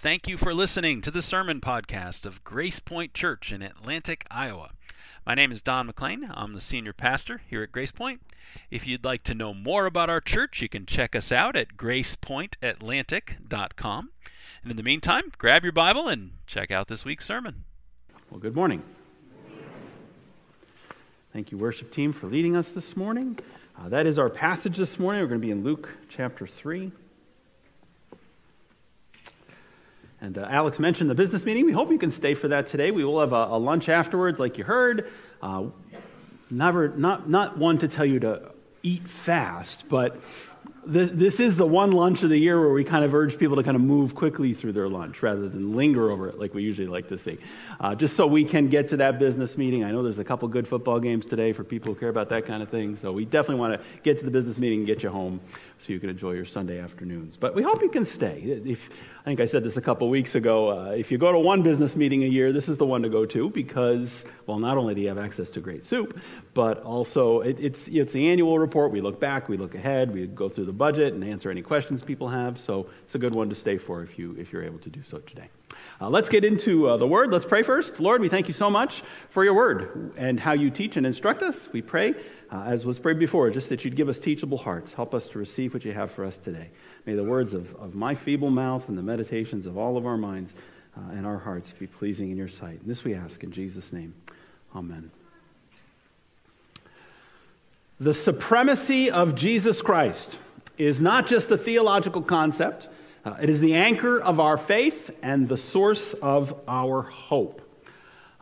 Thank you for listening to the sermon podcast of GracePoint Church in Atlantic, Iowa. My name is Don McLean. I'm the senior pastor here at GracePoint. If you'd like to know more about our church, you can check us out at gracepointatlantic.com. And in the meantime, grab your Bible and check out this week's sermon. Well, good morning. Thank you, worship team, for leading us this morning. Uh, that is our passage this morning. We're going to be in Luke chapter 3. And uh, Alex mentioned the business meeting. We hope you can stay for that today. We will have a, a lunch afterwards, like you heard. Uh, never, not, not one to tell you to eat fast, but this, this is the one lunch of the year where we kind of urge people to kind of move quickly through their lunch rather than linger over it like we usually like to see. Uh, just so we can get to that business meeting. I know there's a couple good football games today for people who care about that kind of thing. So we definitely want to get to the business meeting and get you home so you can enjoy your Sunday afternoons. But we hope you can stay. If, think I said this a couple weeks ago. Uh, if you go to one business meeting a year, this is the one to go to because, well, not only do you have access to great soup, but also it, it's, it's the annual report. We look back, we look ahead, we go through the budget and answer any questions people have. So it's a good one to stay for if, you, if you're able to do so today. Uh, let's get into uh, the word. Let's pray first. Lord, we thank you so much for your word and how you teach and instruct us. We pray, uh, as was prayed before, just that you'd give us teachable hearts. Help us to receive what you have for us today. May the words of, of my feeble mouth and the meditations of all of our minds uh, and our hearts be pleasing in your sight. And this we ask in Jesus' name. Amen. The supremacy of Jesus Christ is not just a theological concept uh, it is the anchor of our faith and the source of our hope.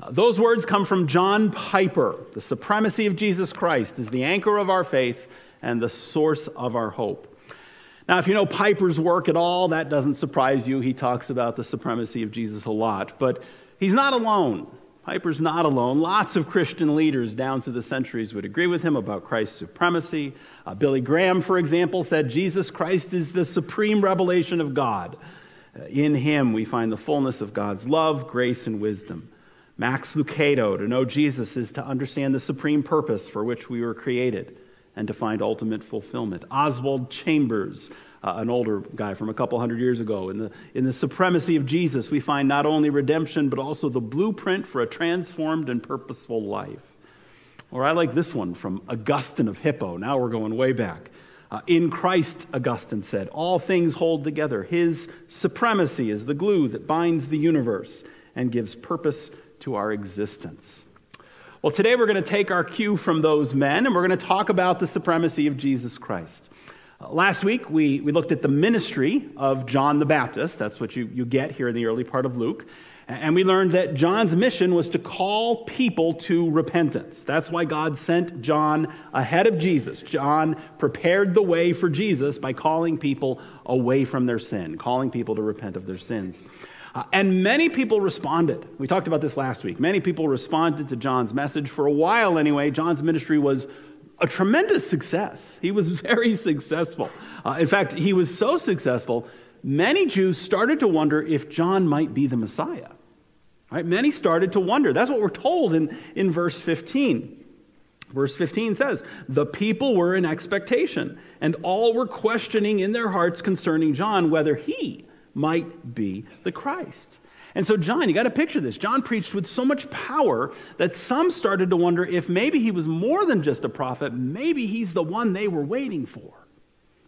Uh, those words come from John Piper. The supremacy of Jesus Christ is the anchor of our faith and the source of our hope. Now, if you know Piper's work at all, that doesn't surprise you. He talks about the supremacy of Jesus a lot. But he's not alone. Piper's not alone. Lots of Christian leaders down through the centuries would agree with him about Christ's supremacy. Uh, Billy Graham, for example, said Jesus Christ is the supreme revelation of God. Uh, in him, we find the fullness of God's love, grace, and wisdom. Max Lucado, to know Jesus is to understand the supreme purpose for which we were created and to find ultimate fulfillment. Oswald Chambers, uh, an older guy from a couple hundred years ago. In the, in the supremacy of Jesus, we find not only redemption, but also the blueprint for a transformed and purposeful life. Or I like this one from Augustine of Hippo. Now we're going way back. Uh, in Christ, Augustine said, all things hold together. His supremacy is the glue that binds the universe and gives purpose to our existence. Well, today we're going to take our cue from those men and we're going to talk about the supremacy of Jesus Christ. Uh, last week, we, we looked at the ministry of John the Baptist. That's what you, you get here in the early part of Luke. And we learned that John's mission was to call people to repentance. That's why God sent John ahead of Jesus. John prepared the way for Jesus by calling people away from their sin, calling people to repent of their sins. Uh, and many people responded. We talked about this last week. Many people responded to John's message. For a while, anyway, John's ministry was a tremendous success. He was very successful. Uh, in fact, he was so successful, many Jews started to wonder if John might be the Messiah. Right? Many started to wonder. That's what we're told in, in verse 15. Verse 15 says, The people were in expectation, and all were questioning in their hearts concerning John whether he might be the Christ. And so, John, you got to picture this. John preached with so much power that some started to wonder if maybe he was more than just a prophet. Maybe he's the one they were waiting for.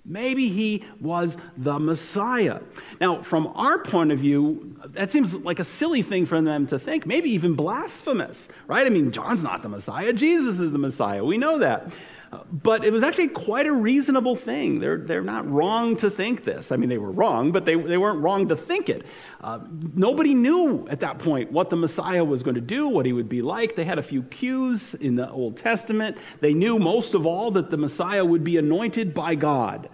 Maybe he was the Messiah. Now, from our point of view, that seems like a silly thing for them to think, maybe even blasphemous, right? I mean, John's not the Messiah, Jesus is the Messiah. We know that. But it was actually quite a reasonable thing. They're, they're not wrong to think this. I mean, they were wrong, but they, they weren't wrong to think it. Uh, nobody knew at that point what the Messiah was going to do, what he would be like. They had a few cues in the Old Testament. They knew most of all that the Messiah would be anointed by God.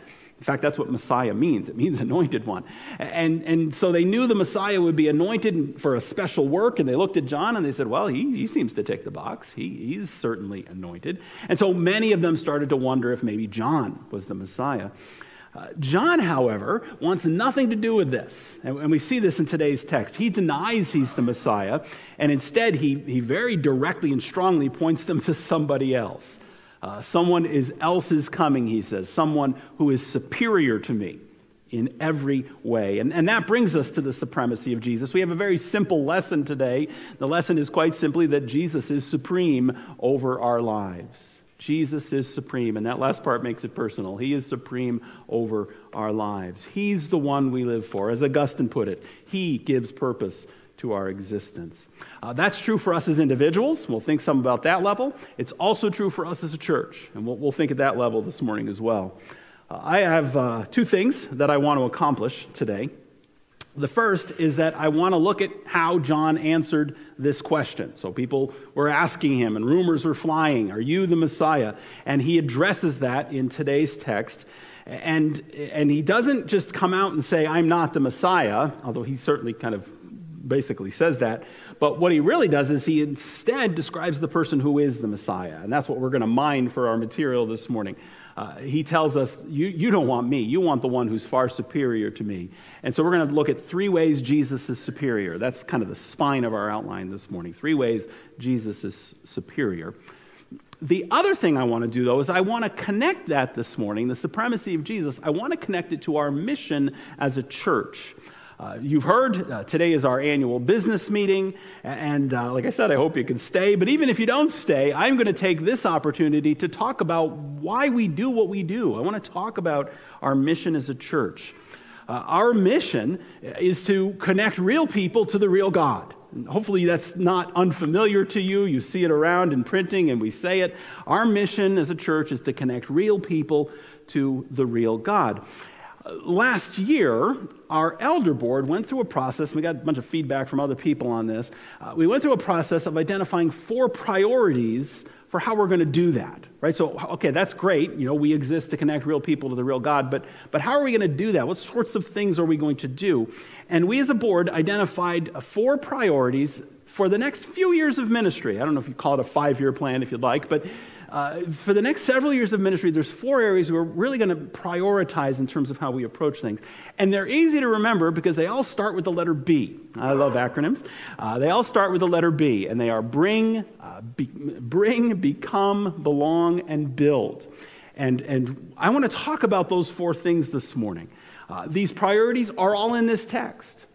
In fact, that's what Messiah means. It means anointed one. And, and so they knew the Messiah would be anointed for a special work, and they looked at John and they said, Well, he, he seems to tick the box. He, he's certainly anointed. And so many of them started to wonder if maybe John was the Messiah. Uh, John, however, wants nothing to do with this. And, and, we see this in today's text. He denies he's the Messiah, and instead, he, he very directly and strongly points them to somebody else. Uh, someone is else is coming, he says, someone who is superior to me in every way. And, and that brings us to the supremacy of Jesus. We have a very simple lesson today. The lesson is quite simply that Jesus is supreme over our lives. Jesus is supreme, and that last part makes it personal. He is supreme over our lives. He's the one we live for. As Augustine put it, He gives purpose to our existence. Uh, that's true for us as individuals. We'll think some about that level. It's also true for us as a church, and we'll, we'll think at that level this morning as well. Uh, I have uh, two things that I want to accomplish today. The first is that I want to look at how John answered this question. So people were asking him, and rumors were flying, Are you the Messiah? And he addresses that in today's text. And, and he doesn't just come out and say, I'm not the Messiah, although he certainly kind of basically says that. But what he really does is he instead describes the person who is the Messiah. And that's what we're going to mine for our material this morning. Uh, he tells us, you, you don't want me. You want the one who's far superior to me. And so we're going to look at three ways Jesus is superior. That's kind of the spine of our outline this morning. Three ways Jesus is superior. The other thing I want to do, though, is I want to connect that this morning, the supremacy of Jesus, I want to connect it to our mission as a church. Uh, you've heard, uh, today is our annual business meeting, and uh, like I said, I hope you can stay. But even if you don't stay, I'm going to take this opportunity to talk about why we do what we do. I want to talk about our mission as a church. Uh, our mission is to connect real people to the real God. hopefully, that's not unfamiliar to you. You see it around in printing, and we say it. Our mission as a church is to connect real people to the real God last year, our elder board went through a process, we got a bunch of feedback from other people on this. Uh, we went through a process of identifying four priorities for how we're going to do that, right? So, okay, that's great. You know, we exist to connect real people to the real God, but, but how are we going to do that? What sorts of things are we going to do? And we as a board identified four priorities for the next few years of ministry. I don't know if you call it a five year plan if you'd like, but uh, for the next several years of ministry, there's four areas we're really going to prioritize in terms of how we approach things. And they're easy to remember because they all start with the letter B. I love acronyms. Uh, they all start with the letter B, and they are bring, uh, be, bring, become, belong, and build. And, and I want to talk about those four things this morning. Uh, these priorities are all in this text.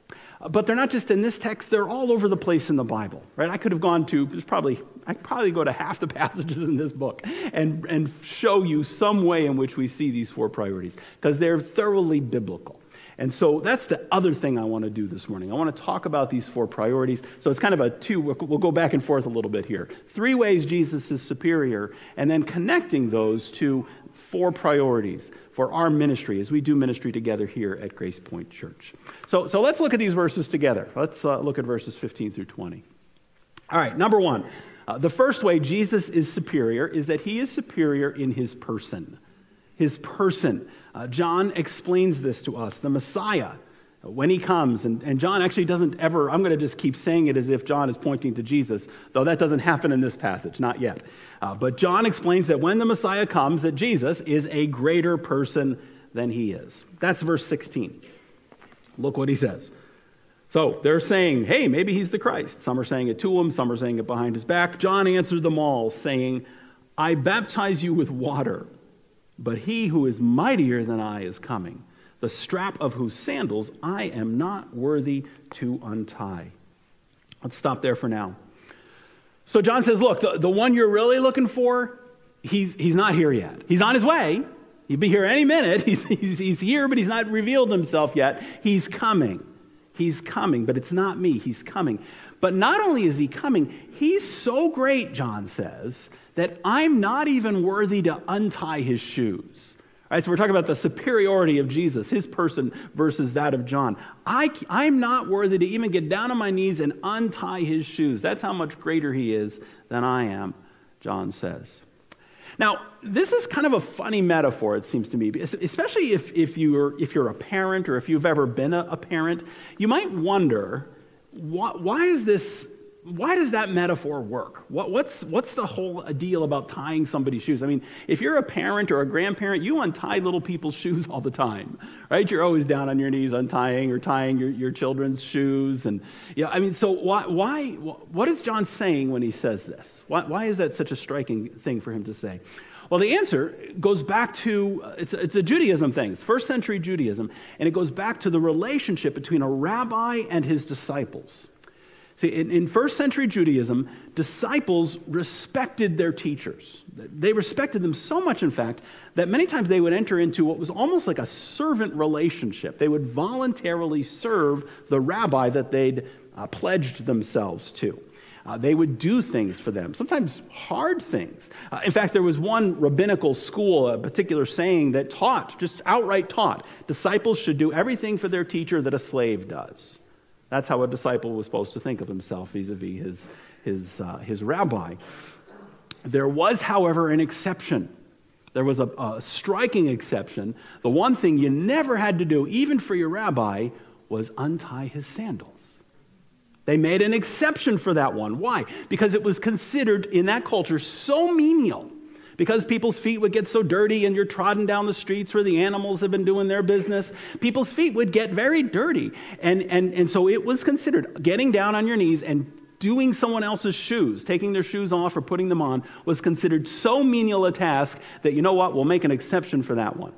But they're not just in this text, they're all over the place in the Bible, right? I could have gone to, there's probably, I could probably go to half the passages in this book and, and show you some way in which we see these four priorities, because they're thoroughly biblical. And so that's the other thing I want to do this morning. I want to talk about these four priorities. So it's kind of a two, we'll go back and forth a little bit here. Three ways Jesus is superior, and then connecting those to four priorities for our ministry as we do ministry together here at GracePoint Church. So, so let's look at these verses together. Let's uh, look at verses 15 through 20. All right, number one. Uh, the first way Jesus is superior is that he is superior in his person. His person. Uh, John explains this to us. The Messiah, when he comes, and, and John actually doesn't ever, I'm going to just keep saying it as if John is pointing to Jesus, though that doesn't happen in this passage, not yet. Uh, but John explains that when the Messiah comes, that Jesus is a greater person than he is. That's verse 16. Look what he says. So they're saying, hey, maybe he's the Christ. Some are saying it to him, some are saying it behind his back. John answered them all, saying, I baptize you with water, but he who is mightier than I is coming, the strap of whose sandals I am not worthy to untie. Let's stop there for now. So John says, Look, the, the one you're really looking for, he's, he's not here yet. He's on his way. He'll be here any minute. He's, he's, he's here, but he's not revealed himself yet. He's coming. He's coming, but it's not me. He's coming. But not only is he coming, he's so great, John says, that I'm not even worthy to untie his shoes. All right, so we're talking about the superiority of Jesus, his person versus that of John. I, I'm not worthy to even get down on my knees and untie his shoes. That's how much greater he is than I am, John says. Now, this is kind of a funny metaphor, it seems to me, especially if, if, you're, if you're a parent or if you've ever been a, a parent. You might wonder why, why is this why does that metaphor work? What, what's, what's the whole deal about tying somebody's shoes? I mean, if you're a parent or a grandparent, you untie little people's shoes all the time, right? You're always down on your knees untying or tying your, your children's shoes. And, yeah, I mean, so why, why, what is John saying when he says this? Why, why is that such a striking thing for him to say? Well, the answer goes back to uh, it's, it's a Judaism thing, it's first century Judaism, and it goes back to the relationship between a rabbi and his disciples. See, in, in, first century Judaism, disciples respected their teachers. They respected them so much, in fact, that many times they would enter into what was almost like a servant relationship. They would voluntarily serve the rabbi that they'd uh, pledged themselves to. Uh, they would do things for them, sometimes hard things. Uh, in fact, there was one rabbinical school, a particular saying that taught, just outright taught, disciples should do everything for their teacher that a slave does. That's how a disciple was supposed to think of himself vis a vis his, his, uh, his rabbi. There was, however, an exception. There was a, a striking exception. The one thing you never had to do, even for your rabbi, was untie his sandals. They made an exception for that one. Why? Because it was considered in that culture so menial because people's feet would get so dirty and you're trodden down the streets where the animals have been doing their business, people's feet would get very dirty. And, and, and so it was considered getting down on your knees and doing someone else's shoes, taking their shoes off or putting them on, was considered so menial a task that, you know what, we'll make an exception for that one.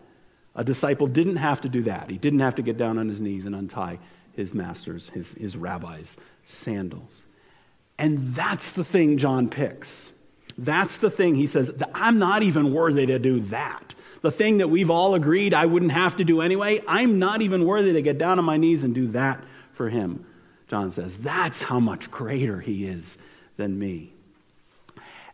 A disciple didn't have to do that. He didn't have to get down on his knees and untie his master's, his, his rabbi's sandals. And that's the thing John picks. That's the thing. He says, I'm not even worthy to do that. The thing that we've all agreed I wouldn't have to do anyway, I'm not even worthy to get down on my knees and do that for him. John says, That's how much greater he is than me.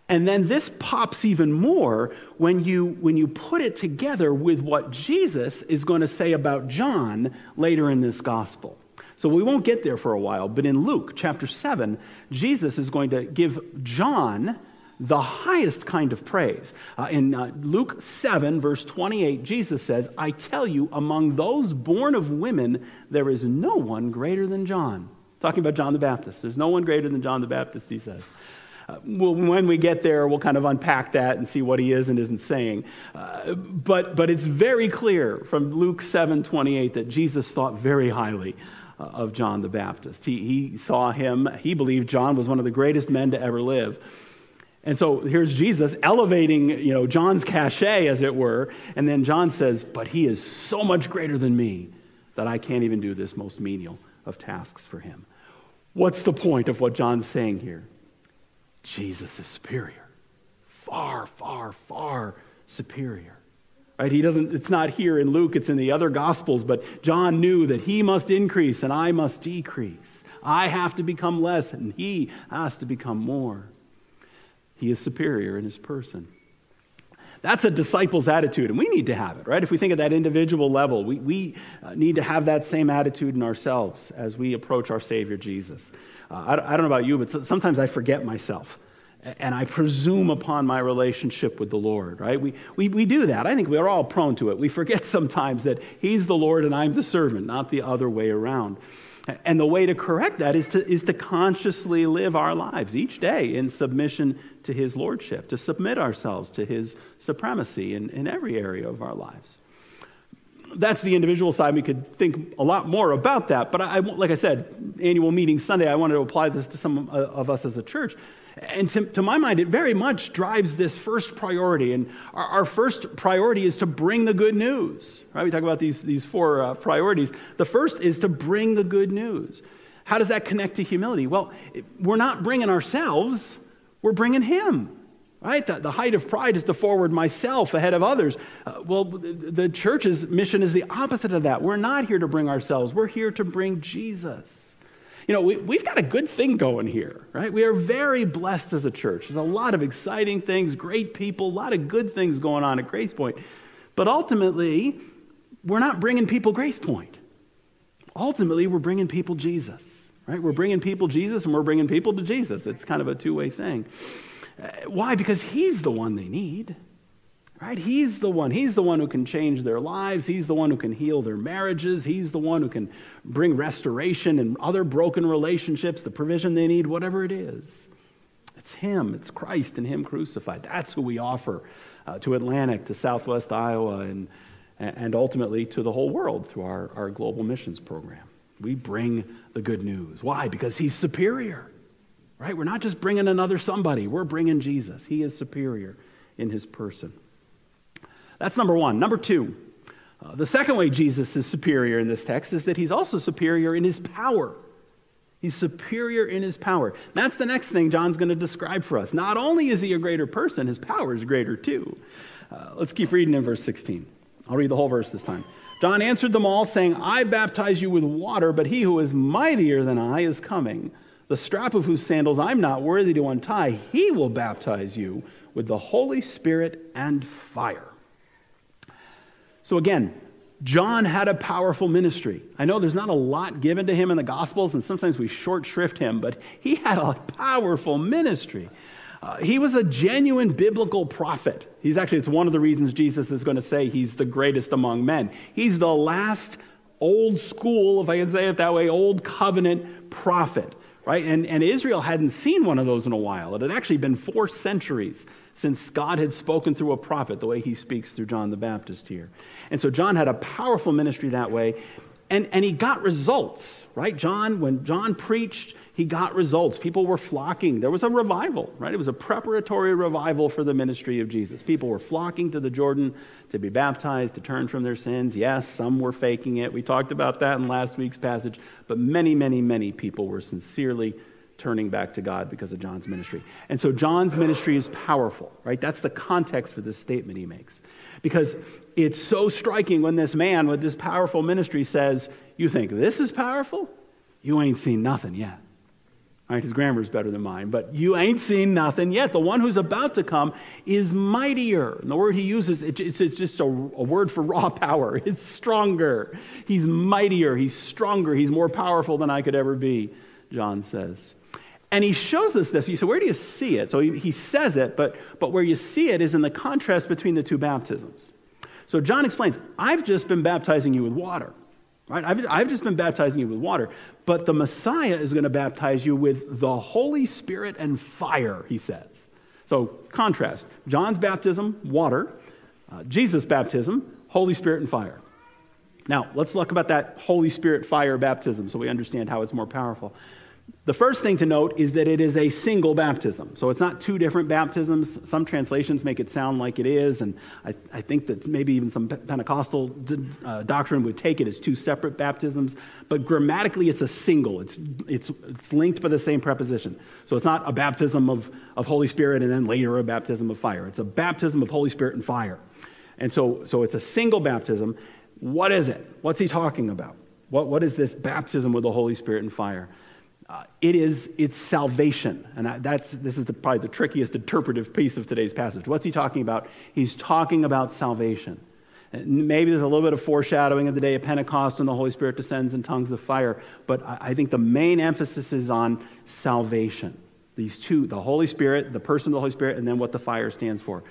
And then this pops even more when you, when you put it together with what Jesus is going to say about John later in this gospel. So we won't get there for a while, but in Luke chapter 7, Jesus is going to give John the highest kind of praise. Uh, in uh, Luke 7, verse 28, Jesus says, I tell you, among those born of women, there is no one greater than John. Talking about John the Baptist. There's no one greater than John the Baptist, he says. Uh, well, when we get there, we'll kind of unpack that and see what he is and isn't saying. Uh, but, but it's very clear from Luke 7 28 that Jesus thought very highly uh, of John the Baptist. He, he saw him, he believed John was one of the greatest men to ever live. And so here's Jesus elevating, you know, John's cachet, as it were. And then John says, But he is so much greater than me that I can't even do this most menial of tasks for him. What's the point of what John's saying here? Jesus is superior. Far, far, far superior. Right? He doesn't, it's not here in Luke, it's in the other gospels, but John knew that he must increase and I must decrease. I have to become less and he has to become more. He is superior in his person. That's a disciple's attitude, and we need to have it, right? If we think at that individual level, we, we uh, need to have that same attitude in ourselves as we approach our Savior Jesus. Uh, I, I, don't know about you, but sometimes I forget myself and I presume upon my relationship with the Lord, right? We, we, we do that. I think we're all prone to it. We forget sometimes that He's the Lord and I'm the servant, not the other way around. And the way to correct that is to, is to consciously live our lives each day in submission to His Lordship, to submit ourselves to His supremacy in, in every area of our lives. That's the individual side. We could think a lot more about that. But I, like I said, annual meeting Sunday, I wanted to apply this to some of us as a church. And to, to, my mind, it very much drives this first priority. And our, our, first priority is to bring the good news. Right? We talk about these, these four uh, priorities. The first is to bring the good news. How does that connect to humility? Well, we're not bringing ourselves, we're bringing Him. Right? The, the height of pride is to forward myself ahead of others. Uh, well, the, the church's mission is the opposite of that. We're not here to bring ourselves, we're here to bring Jesus. You know, we, we've got a good thing going here, right? We are very blessed as a church. There's a lot of exciting things, great people, a lot of good things going on at GracePoint. But ultimately, we're not bringing people GracePoint. Ultimately, we're bringing people Jesus, right? We're bringing people Jesus and we're bringing people to Jesus. It's kind of a two way thing. Uh, why? Because He's the one they need. Right? He's the one. He's the one who can change their lives. He's the one who can heal their marriages. He's the one who can bring restoration and other broken relationships, the provision they need, whatever it is. It's Him. It's Christ and Him crucified. That's who we offer uh, to Atlantic, to Southwest Iowa, and, and ultimately to the whole world through our, our global missions program. We bring the good news. Why? Because He's superior. Right? We're not just bringing another somebody, we're bringing Jesus. He is superior in His person. That's number one. Number two, uh, the second way Jesus is superior in this text is that he's also superior in his power. He's superior in his power. That's the next thing John's going to describe for us. Not only is he a greater person, his power is greater too. Uh, let's keep reading in verse 16. I'll read the whole verse this time. John answered them all, saying, I baptize you with water, but he who is mightier than I is coming, the strap of whose sandals I'm not worthy to untie. He will baptize you with the Holy Spirit and fire. So again, John had a powerful ministry. I know there's not a lot given to him in the Gospels, and sometimes we short shrift him, but he had a powerful ministry. Uh, he was a genuine biblical prophet. He's actually, it's one of the reasons Jesus is going to say he's the greatest among men. He's the last old school, if I can say it that way, old covenant prophet, right? And, and Israel hadn't seen one of those in a while. It had actually been four centuries since God had spoken through a prophet the way he speaks through John the Baptist here. And so John had a powerful ministry that way, and, and he got results, right? John, when John preached, he got results. People were flocking. There was a revival, right? It was a preparatory revival for the ministry of Jesus. People were flocking to the Jordan to be baptized, to turn from their sins. Yes, some were faking it. We talked about that in last week's passage. But many, many, many people were sincerely turning back to God because of John's ministry. And so John's ministry is powerful, right? That's the context for this statement he makes. Because it's so striking when this man with this powerful ministry says, You think this is powerful? You ain't seen nothing yet. All right, his grammar is better than mine, but you ain't seen nothing yet. The one who's about to come is mightier. And the word he uses, it's, just a, word for raw power. It's stronger. He's mightier. He's stronger. He's more powerful than I could ever be, John says. And he shows us this. You say, where do you see it? So he, he says it, but, but where you see it is in the contrast between the two baptisms. So John explains, I've just been baptizing you with water. Right? I've, I've just been baptizing you with water, but the Messiah is going to baptize you with the Holy Spirit and fire, he says. So, contrast John's baptism, water, uh, Jesus' baptism, Holy Spirit and fire. Now, let's look about that Holy Spirit fire baptism so we understand how it's more powerful. The first thing to note is that it is a single baptism. So it's not two different baptisms. Some translations make it sound like it is, and I, I think that maybe even some Pentecostal uh, doctrine would take it as two separate baptisms. But grammatically, it's a single, it's, it's, it's linked by the same preposition. So it's not a baptism of, of Holy Spirit and then later a baptism of fire. It's a baptism of Holy Spirit and fire. And so, so it's a single baptism. What is it? What's he talking about? What, what is this baptism with the Holy Spirit and fire? Uh, it is it's salvation. And that's this is the, probably the trickiest interpretive piece of today's passage. What's he talking about? He's talking about salvation. Maybe there's a little bit of foreshadowing of the day of pentecost when the holy spirit descends in tongues of fire but I, I think the main emphasis is on salvation. These two the holy spirit the person of the holy spirit and then what the fire stands for.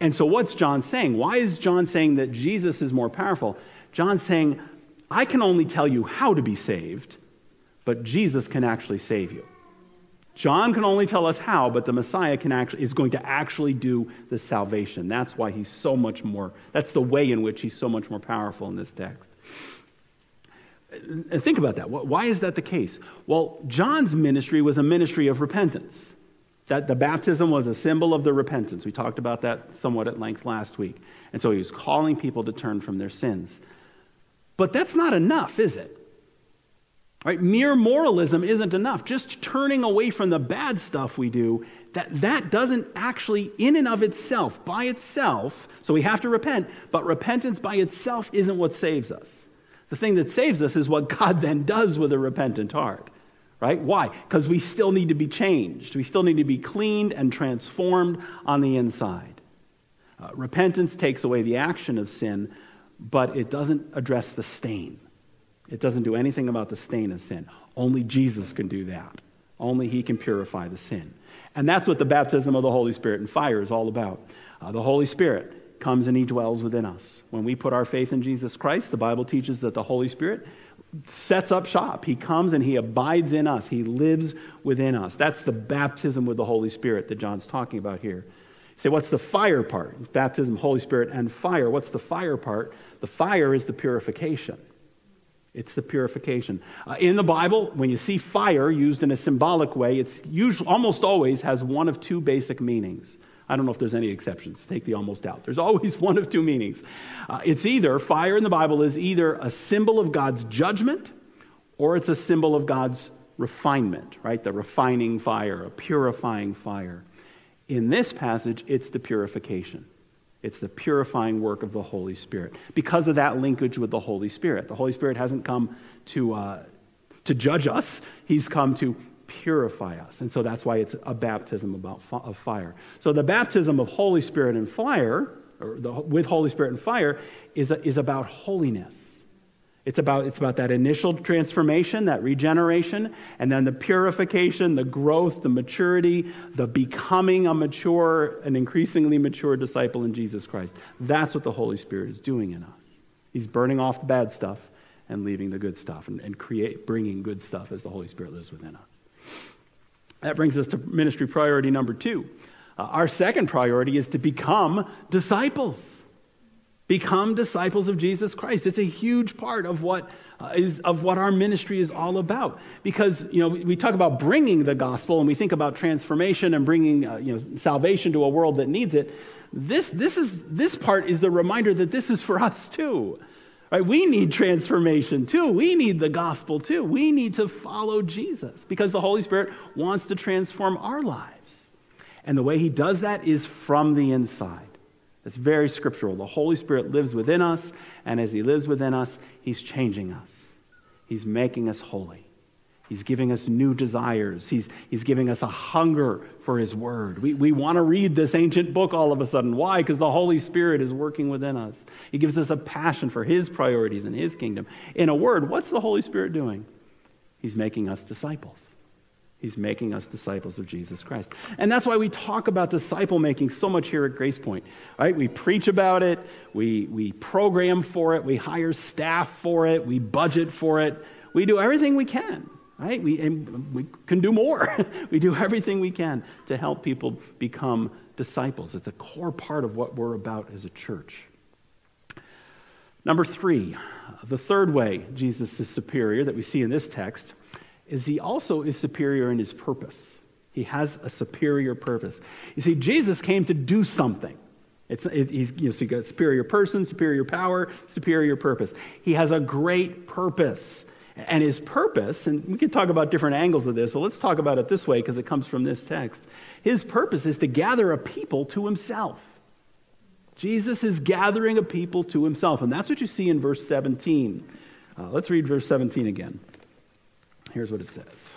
And so what's john saying? Why is john saying that jesus is more powerful? John's saying i can only tell you how to be saved but Jesus can actually save you. John can only tell us how, but the Messiah can actually, is going to actually do the salvation. That's why he's so much more, that's the way in which he's so much more powerful in this text. And think about that. Why is that the case? Well, John's ministry was a ministry of repentance. That the baptism was a symbol of the repentance. We talked about that somewhat at length last week. And so he was calling people to turn from their sins. But that's not enough, is it? Right? Mere moralism isn't enough. Just turning away from the bad stuff we do, that, that doesn't actually, in and of itself, by itself, so we have to repent, but repentance by itself isn't what saves us. The thing that saves us is what God then does with a repentant heart. Right? Why? Because we still need to be changed. We still need to be cleaned and transformed on the inside. Uh, repentance takes away the action of sin, but it doesn't address the stain. It doesn't do anything about the stain of sin. Only Jesus can do that. Only He can purify the sin. And that's what the baptism of the Holy Spirit and fire is all about. Uh, the Holy Spirit comes and He dwells within us. When we put our faith in Jesus Christ, the Bible teaches that the Holy Spirit sets up shop. He comes and He abides in us, He lives within us. That's the baptism with the Holy Spirit that John's talking about here. Say, what's the fire part? Baptism, Holy Spirit, and fire. What's the fire part? The fire is the purification. It's the purification. Uh, in the Bible, when you see fire used in a symbolic way, it's usually almost always has one of two basic meanings. I don't know if there's any exceptions. Take the almost out. There's always one of two meanings. Uh, it's either, fire in the Bible is either a symbol of God's judgment or it's a symbol of God's refinement, right? The refining fire, a purifying fire. In this passage, it's the purification. It's the purifying work of the Holy Spirit. Because of that linkage with the Holy Spirit. The Holy Spirit hasn't come to, uh, to judge us, He's come to purify us. And so that's why it's a baptism about, of fire. So the baptism of Holy Spirit and fire, or the, with Holy Spirit and fire, is, a, is about holiness. It's about, it's about that initial transformation, that regeneration, and then the purification, the growth, the maturity, the becoming a mature, an increasingly mature disciple in Jesus Christ. That's what the Holy Spirit is doing in us. He's burning off the bad stuff and leaving the good stuff and, and create, bringing good stuff as the Holy Spirit lives within us. That brings us to ministry priority number two. Uh, our second priority is to become disciples. Become disciples of Jesus Christ. It's a huge part of what uh, is of what our ministry is all about. Because you know we talk about bringing the gospel and we think about transformation and bringing uh, you know salvation to a world that needs it. This this is this part is the reminder that this is for us too. Right? We need transformation too. We need the gospel too. We need to follow Jesus because the Holy Spirit wants to transform our lives. And the way he does that is from the inside. It's very scriptural. The Holy Spirit lives within us, and as he lives within us, he's changing us. He's making us holy. He's giving us new desires. He's, he's giving us a hunger for His Word. We, we want to read this ancient book all of a sudden. Why? Because the Holy Spirit is working within us. He gives us a passion for His priorities and His kingdom. In a word, what's the Holy Spirit doing? He's making us disciples. He's making us disciples of Jesus Christ. And that's why we talk about disciple making so much here at GracePoint. Right? We preach about it, we, we program for it, we hire staff for it, we budget for it. We do everything we can right? We, we can do more. we do everything we can to help people become disciples. It's a core part of what we're about as a church. Number three, the third way Jesus is superior that we see in this text is he also is superior in his purpose. He has a superior purpose. You see, Jesus came to do something. It's, it, he's, you know, so you got superior person, superior power, superior purpose. He has a great purpose. And his purpose, and we can talk about different angles of this, but let's talk about it this way because it comes from this text. His purpose is to gather a people to himself. Jesus is gathering a people to himself, and that's what you see in verse 17. Uh, let's read verse 17 again. Here's what it says.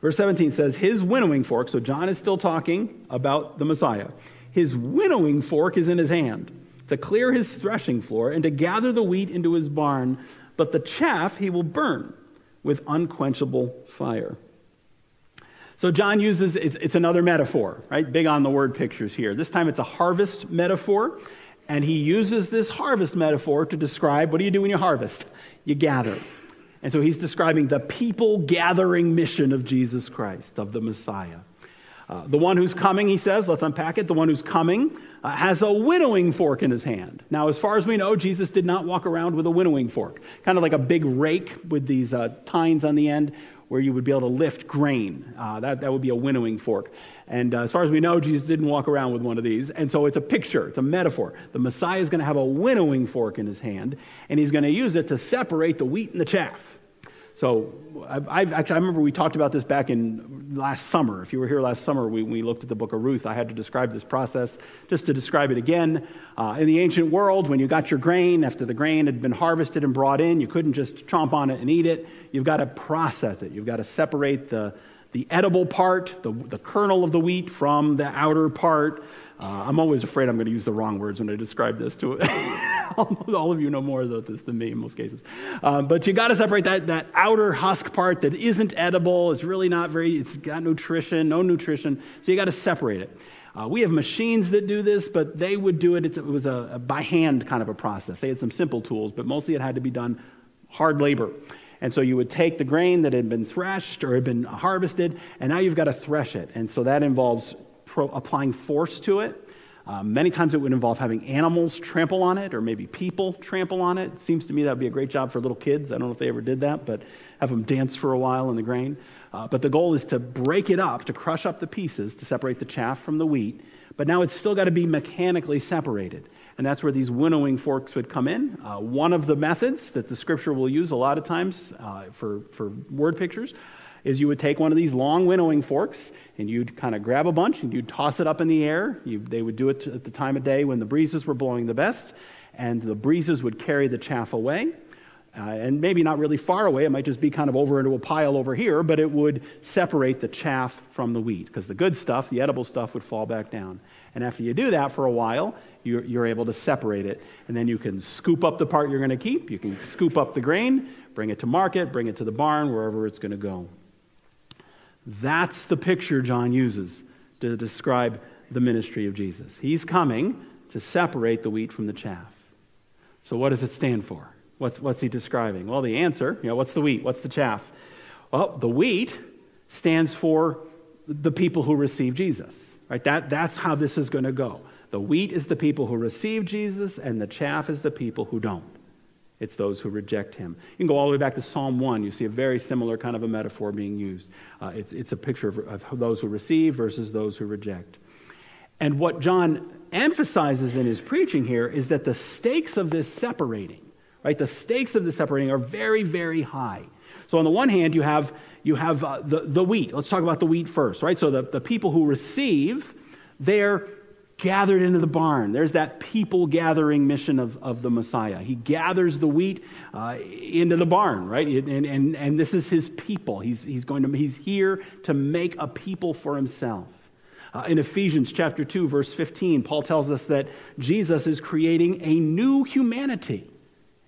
Verse 17 says, His winnowing fork, so John is still talking about the Messiah. His winnowing fork is in his hand to clear his threshing floor and to gather the wheat into his barn but the chaff he will burn with unquenchable fire. So John uses, it's, it's, another metaphor, right? Big on the word pictures here. This time it's a harvest metaphor, and he uses this harvest metaphor to describe what do you do when you harvest? You gather. And so he's describing the people gathering mission of Jesus Christ, of the Messiah. Uh, the one who's coming, he says, let's unpack it. The one who's coming uh, has a winnowing fork in his hand. Now, as far as we know, Jesus did not walk around with a winnowing fork, kind of like a big rake with these uh, tines on the end where you would be able to lift grain. Uh, that, that would be a winnowing fork. And uh, as far as we know, Jesus didn't walk around with one of these. And so it's a picture, it's a metaphor. The Messiah is going to have a winnowing fork in his hand, and he's going to use it to separate the wheat and the chaff. So I've, I've, actually, I remember we talked about this back in last summer. If you were here last summer, we, we looked at the book of Ruth. I had to describe this process just to describe it again. Uh, in the ancient world, when you got your grain, after the grain had been harvested and brought in, you couldn't just chomp on it and eat it. You've got to process it. You've got to separate the, the edible part, the, the kernel of the wheat, from the outer part. Uh, I'm always afraid I'm going to use the wrong words when I describe this to all of you know more about this than me in most cases. Um, but you got to separate that, that outer husk part that isn't edible. It's really not very, it's got nutrition, no nutrition. So you got to separate it. Uh, we have machines that do this, but they would do it. It's, it was a, a by hand kind of a process. They had some simple tools, but mostly it had to be done hard labor. And so you would take the grain that had been threshed or had been harvested, and now you've got to thresh it. And so that involves pro- applying force to it. Uh, many times it would involve having animals trample on it or maybe people trample on it. Seems to me that would be a great job for little kids. I don't know if they ever did that, but have them dance for a while in the grain. Uh, but the goal is to break it up, to crush up the pieces, to separate the chaff from the wheat. But now it's still got to be mechanically separated. And that's where these winnowing forks would come in. Uh, one of the methods that the scripture will use a lot of times uh, for, for word pictures is you would take one of these long winnowing forks and you'd kind of grab a bunch and you'd toss it up in the air. You, they would do it at the time of day when the breezes were blowing the best, and the breezes would carry the chaff away. Uh, and maybe not really far away, it might just be kind of over into a pile over here, but it would separate the chaff from the wheat because the good stuff, the edible stuff, would fall back down. And after you do that for a while, you're, you're able to separate it. And then you can scoop up the part you're going to keep, you can scoop up the grain, bring it to market, bring it to the barn, wherever it's going to go. That's the picture John uses to describe the ministry of Jesus. He's coming to separate the wheat from the chaff. So, what does it stand for? What's, what's he describing? Well, the answer, you know, what's the wheat? What's the chaff? Well, the wheat stands for the people who receive Jesus. Right? That, that's how this is going to go. The wheat is the people who receive Jesus, and the chaff is the people who don't. It's those who reject him. You can go all the way back to Psalm 1. You see a very similar kind of a metaphor being used. Uh, it's, it's a picture of, of those who receive versus those who reject. And what John emphasizes in his preaching here is that the stakes of this separating, right, the stakes of the separating are very, very high. So on the one hand, you have, you have uh, the, the wheat. Let's talk about the wheat first, right? So the, the people who receive, they're gathered into the barn. There's that people gathering mission of, of the Messiah. He gathers the wheat uh, into the barn, right? And, and, and this is his people. He's, he's, going to, he's here to make a people for himself. Uh, in Ephesians chapter 2, verse 15, Paul tells us that Jesus is creating a new humanity.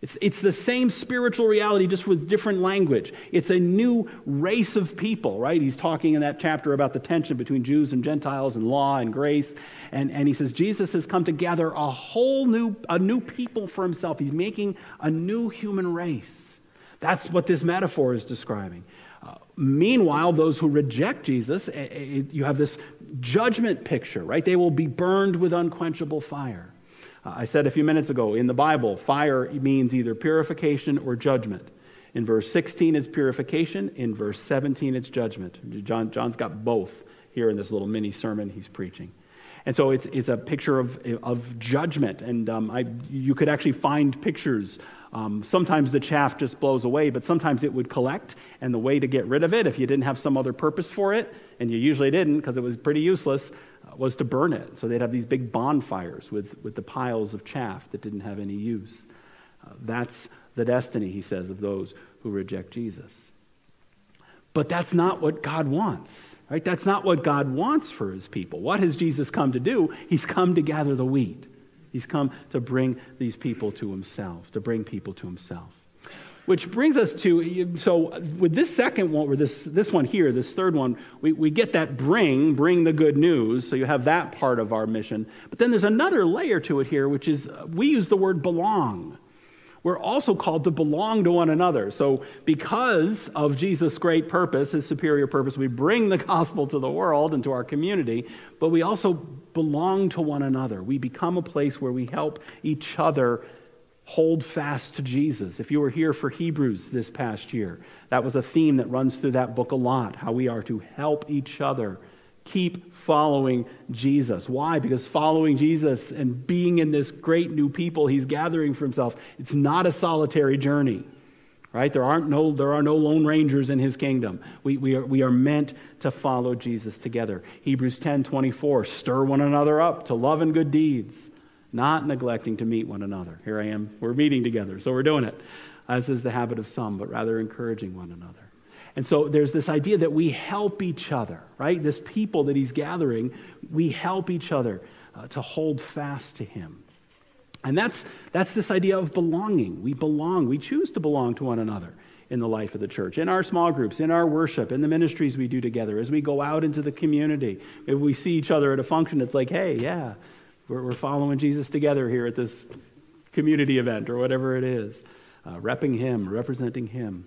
It's, it's the same spiritual reality, just with different language. It's a new race of people, right? He's talking in that chapter about the tension between Jews and Gentiles and law and grace. And, and he says Jesus has come to gather a whole new, a new people for himself. He's making a new human race. That's what this metaphor is describing. Uh, meanwhile, those who reject Jesus, eh, eh, you have this judgment picture, right? They will be burned with unquenchable fire. Uh, I said a few minutes ago, in the Bible, fire means either purification or judgment. In verse 16, it's purification. In verse 17, it's judgment. John, John's got both here in this little mini sermon he's preaching. And so it's, it's a picture of, of judgment. And um, I, you could actually find pictures. Um, sometimes the chaff just blows away, but sometimes it would collect. And the way to get rid of it, if you didn't have some other purpose for it, and you usually didn't because it was pretty useless, was to burn it. So they'd have these big bonfires with, with the piles of chaff that didn't have any use. Uh, that's the destiny, he says, of those who reject Jesus. But that's not what God wants, right? That's not what God wants for his people. What has Jesus come to do? He's come to gather the wheat. He's come to bring these people to himself, to bring people to himself. Which brings us to so with this second one, or this, this one here, this third one, we, we get that bring, bring the good news. So you have that part of our mission. But then there's another layer to it here, which is we use the word belong. We're also called to belong to one another. So, because of Jesus' great purpose, his superior purpose, we bring the gospel to the world and to our community, but we also belong to one another. We become a place where we help each other hold fast to Jesus. If you were here for Hebrews this past year, that was a theme that runs through that book a lot how we are to help each other keep following Jesus. Why? Because following Jesus and being in this great new people he's gathering for himself, it's not a solitary journey. Right? There, aren't no, there are no lone rangers in his kingdom. We, we, are, we are meant to follow Jesus together. Hebrews 10 24, stir one another up to love and good deeds not neglecting to meet one another. Here I am, we're meeting together, so we're doing it, as is the habit of some, but rather encouraging one another. And so there's this idea that we help each other, right? This people that he's gathering, we help each other uh, to hold fast to him. And that's, that's this idea of belonging. We belong, we choose to belong to one another in the life of the church, in our small groups, in our worship, in the ministries we do together, as we go out into the community. If we see each other at a function, it's like, hey, yeah, we're, we're following Jesus together here at this community event or whatever it is, uh, repping Him, representing Him.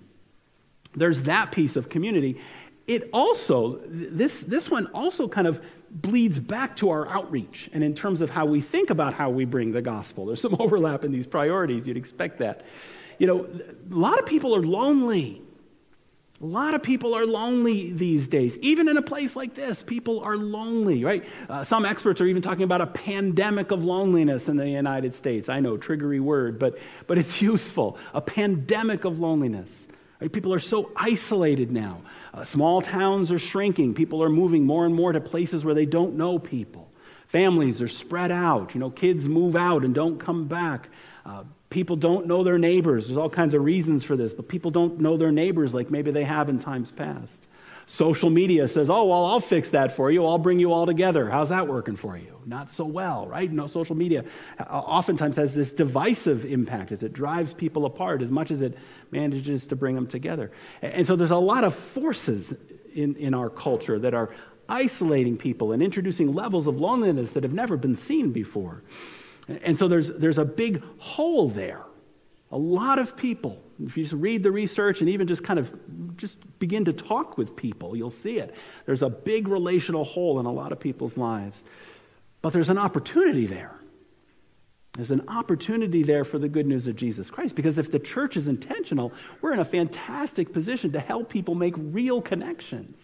There's that piece of community. it also, this, this one also kind of bleeds back to our outreach and in terms of how we think about how we bring the gospel. There's some overlap in these priorities. You'd expect that. You know, a lot of people are lonely. A lot of people are lonely these days. Even in a place like this, people are lonely, right? Uh, some experts are even talking about a pandemic of loneliness in the United States. I know, triggery word, but, but it's useful. A pandemic of loneliness. Right? People are so isolated now. Uh, small towns are shrinking. People are moving more and more to places where they don't know people. Families are spread out. You know, kids move out and don't come back. Uh, people don't know their neighbors. There's all kinds of reasons for this, but people don't know their neighbors like maybe they have in times past. Social media says, oh, well, I'll fix that for you. I'll bring you all together. How's that working for you? Not so well, right? No, social media uh, oftentimes has this divisive impact as it drives people apart as much as it manages to bring them together. And so there's a lot of forces in, in our culture that are isolating people and introducing levels of loneliness that have never been seen before. And so there's, there's a big hole there. A lot of people, if you just read the research and even just kind of just begin to talk with people, you'll see it. There's a big relational hole in a lot of people's lives. But there's an opportunity there. There's an opportunity there for the good news of Jesus Christ because if the church is intentional, we're in a fantastic position to help people make real connections.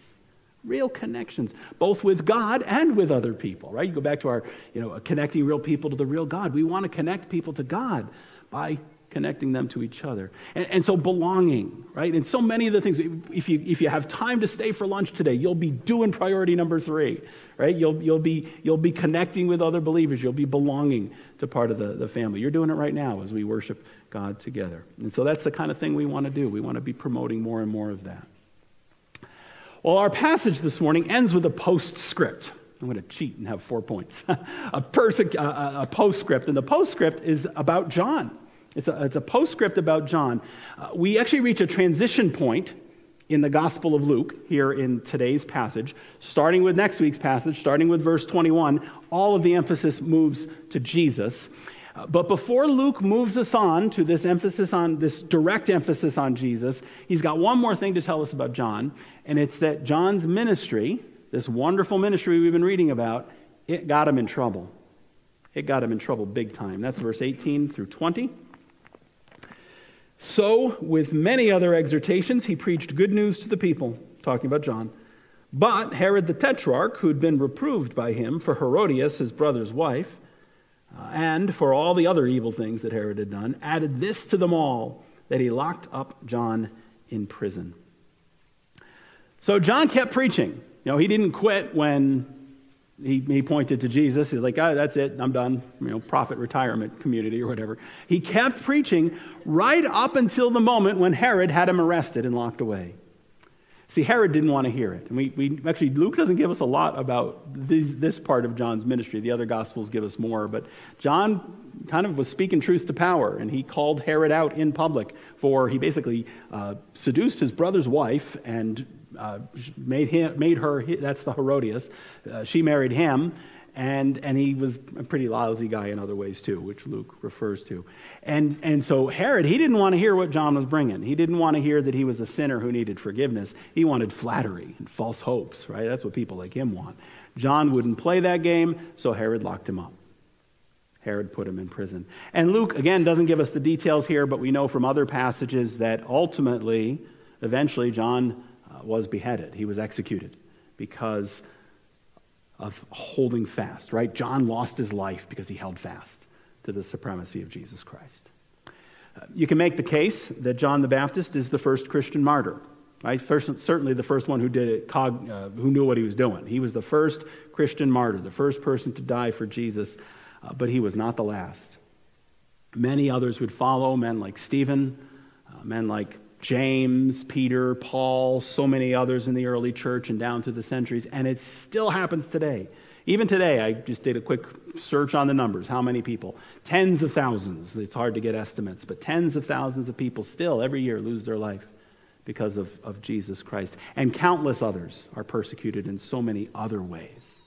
Real connections, both with God and with other people, right? You go back to our, you know, connecting real people to the real God. We want to connect people to God by connecting them to each other. And, and, so belonging, right? And so many of the things, if you, if you have time to stay for lunch today, you'll be doing priority number three, right? You'll, you'll, be, you'll be connecting with other believers. You'll be belonging to part of the, the family. You're doing it right now as we worship God together. And so that's the kind of thing we want to do. We want to be promoting more and more of that. Well, our passage this morning ends with a postscript. I'm going to cheat and have four points. a, perse- a, a postscript. And the postscript is about John. It's a, it's a postscript about John. Uh, we actually reach a transition point in the Gospel of Luke here in today's passage. Starting with next week's passage, starting with verse 21, all of the emphasis moves to Jesus. Uh, but before Luke moves us on to this emphasis on this direct emphasis on Jesus, he's got one more thing to tell us about John, and it's that John's ministry, this wonderful ministry we've been reading about, it got him in trouble. It got him in trouble big time. That's verse 18 through 20. So, with many other exhortations, he preached good news to the people, talking about John. But Herod the Tetrarch, who'd been reproved by him for Herodias, his brother's wife, uh, and for all the other evil things that Herod had done, added this to them all that he locked up John in prison. So John kept preaching. You know, he didn't quit when he, he pointed to Jesus. He's like, oh, that's it, I'm done. You know, prophet retirement community or whatever. He kept preaching right up until the moment when Herod had him arrested and locked away. See, Herod didn't want to hear it. And we, we actually, Luke doesn't give us a lot about this, this part of John's ministry. The other gospels give us more. But John kind of was speaking truth to power, and he called Herod out in public for, he basically uh, seduced his brother's wife and uh, made, him, made her, that's the Herodias, uh, she married him, and, and he was a pretty lousy guy in other ways too, which Luke refers to. And, and so Herod, he didn't want to hear what John was bringing. He didn't want to hear that he was a sinner who needed forgiveness. He wanted flattery and false hopes, right? That's what people like him want. John wouldn't play that game, so Herod locked him up. Herod put him in prison. And Luke, again, doesn't give us the details here, but we know from other passages that ultimately, eventually, John was beheaded. He was executed because of holding fast, right? John lost his life because he held fast to the supremacy of Jesus Christ. Uh, you can make the case that John the Baptist is the first Christian martyr, right? First, certainly the first one who did it, uh, who knew what he was doing. He was the first Christian martyr, the first person to die for Jesus, uh, but he was not the last. Many others would follow, men like Stephen, uh, men like James, Peter, Paul, so many others in the early church and down through the centuries, and it still happens today. Even today, I just did a quick search on the numbers. How many people? Tens of thousands. It's hard to get estimates, but tens of thousands of people still every year lose their life because of, of Jesus Christ. And countless others are persecuted in so many other ways.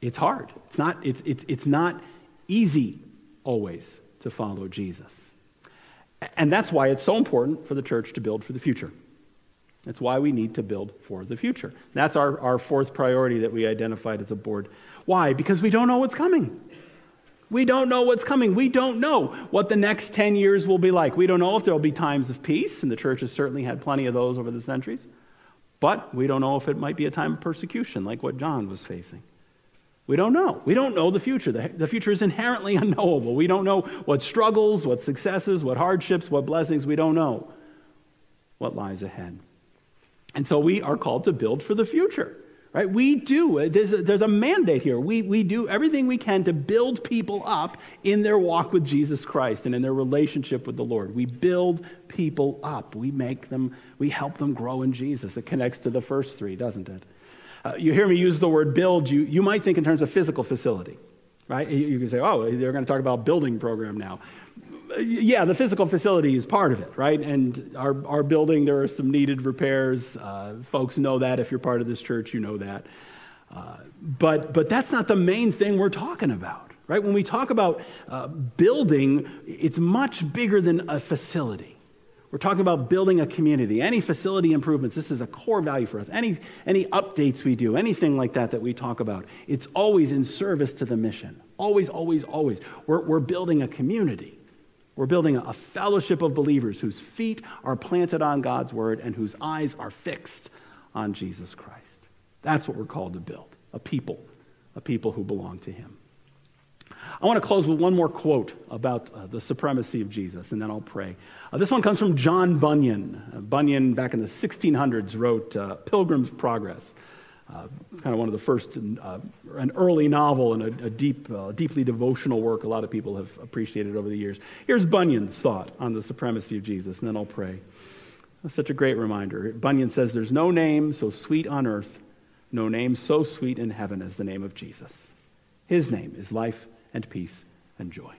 It's hard. It's not, it's, it's, it's not easy always to follow Jesus. And that's why it's so important for the church to build for the future. That's why we need to build for the future. That's our, our fourth priority that we identified as a board. Why? Because we don't know what's coming. We don't know what's coming. We don't know what the next 10 years will be like. We don't know if there will be times of peace, and the church has certainly had plenty of those over the centuries. But we don't know if it might be a time of persecution like what John was facing. We don't know. We don't know the future. The, the future is inherently unknowable. We don't know what struggles, what successes, what hardships, what blessings. We don't know what lies ahead. And so we are called to build for the future. Right? We do. Uh, there's a, there's a mandate here. We, we do everything we can to build people up in their walk with Jesus Christ and in their relationship with the Lord. We build people up. We make them, we help them grow in Jesus. It connects to the first three, doesn't it? Uh, you hear me use the word build, you, you might think in terms of physical facility, right? You, you can say, oh, they're going to talk about building program now yeah, the physical facility is part of it, right? And our, our building, there are some needed repairs. Uh, folks know that. If you're part of this church, you know that. Uh, but, but that's not the main thing we're talking about, right? When we talk about uh, building, it's much bigger than a facility. We're talking about building a community. Any facility improvements, this is a core value for us. Any, any updates we do, anything like that that we talk about, it's always in service to the mission. Always, always, always. We're, we're building a community. We're building a fellowship of believers whose feet are planted on God's word and whose eyes are fixed on Jesus Christ. That's what we're called to build a people, a people who belong to Him. I want to close with one more quote about uh, the supremacy of Jesus, and then I'll pray. Uh, this one comes from John Bunyan. Uh, Bunyan, back in the 1600s, wrote uh, Pilgrim's Progress uh, kind of one of the first, uh, an early novel and a, a deep, uh, deeply devotional work a lot of people have appreciated over the years. Here's Bunyan's thought on the supremacy of Jesus, and then I'll pray. That's such a great reminder. Bunyan says, There's no name so sweet on earth, no name so sweet in heaven as the name of Jesus. His name is life and peace and joy.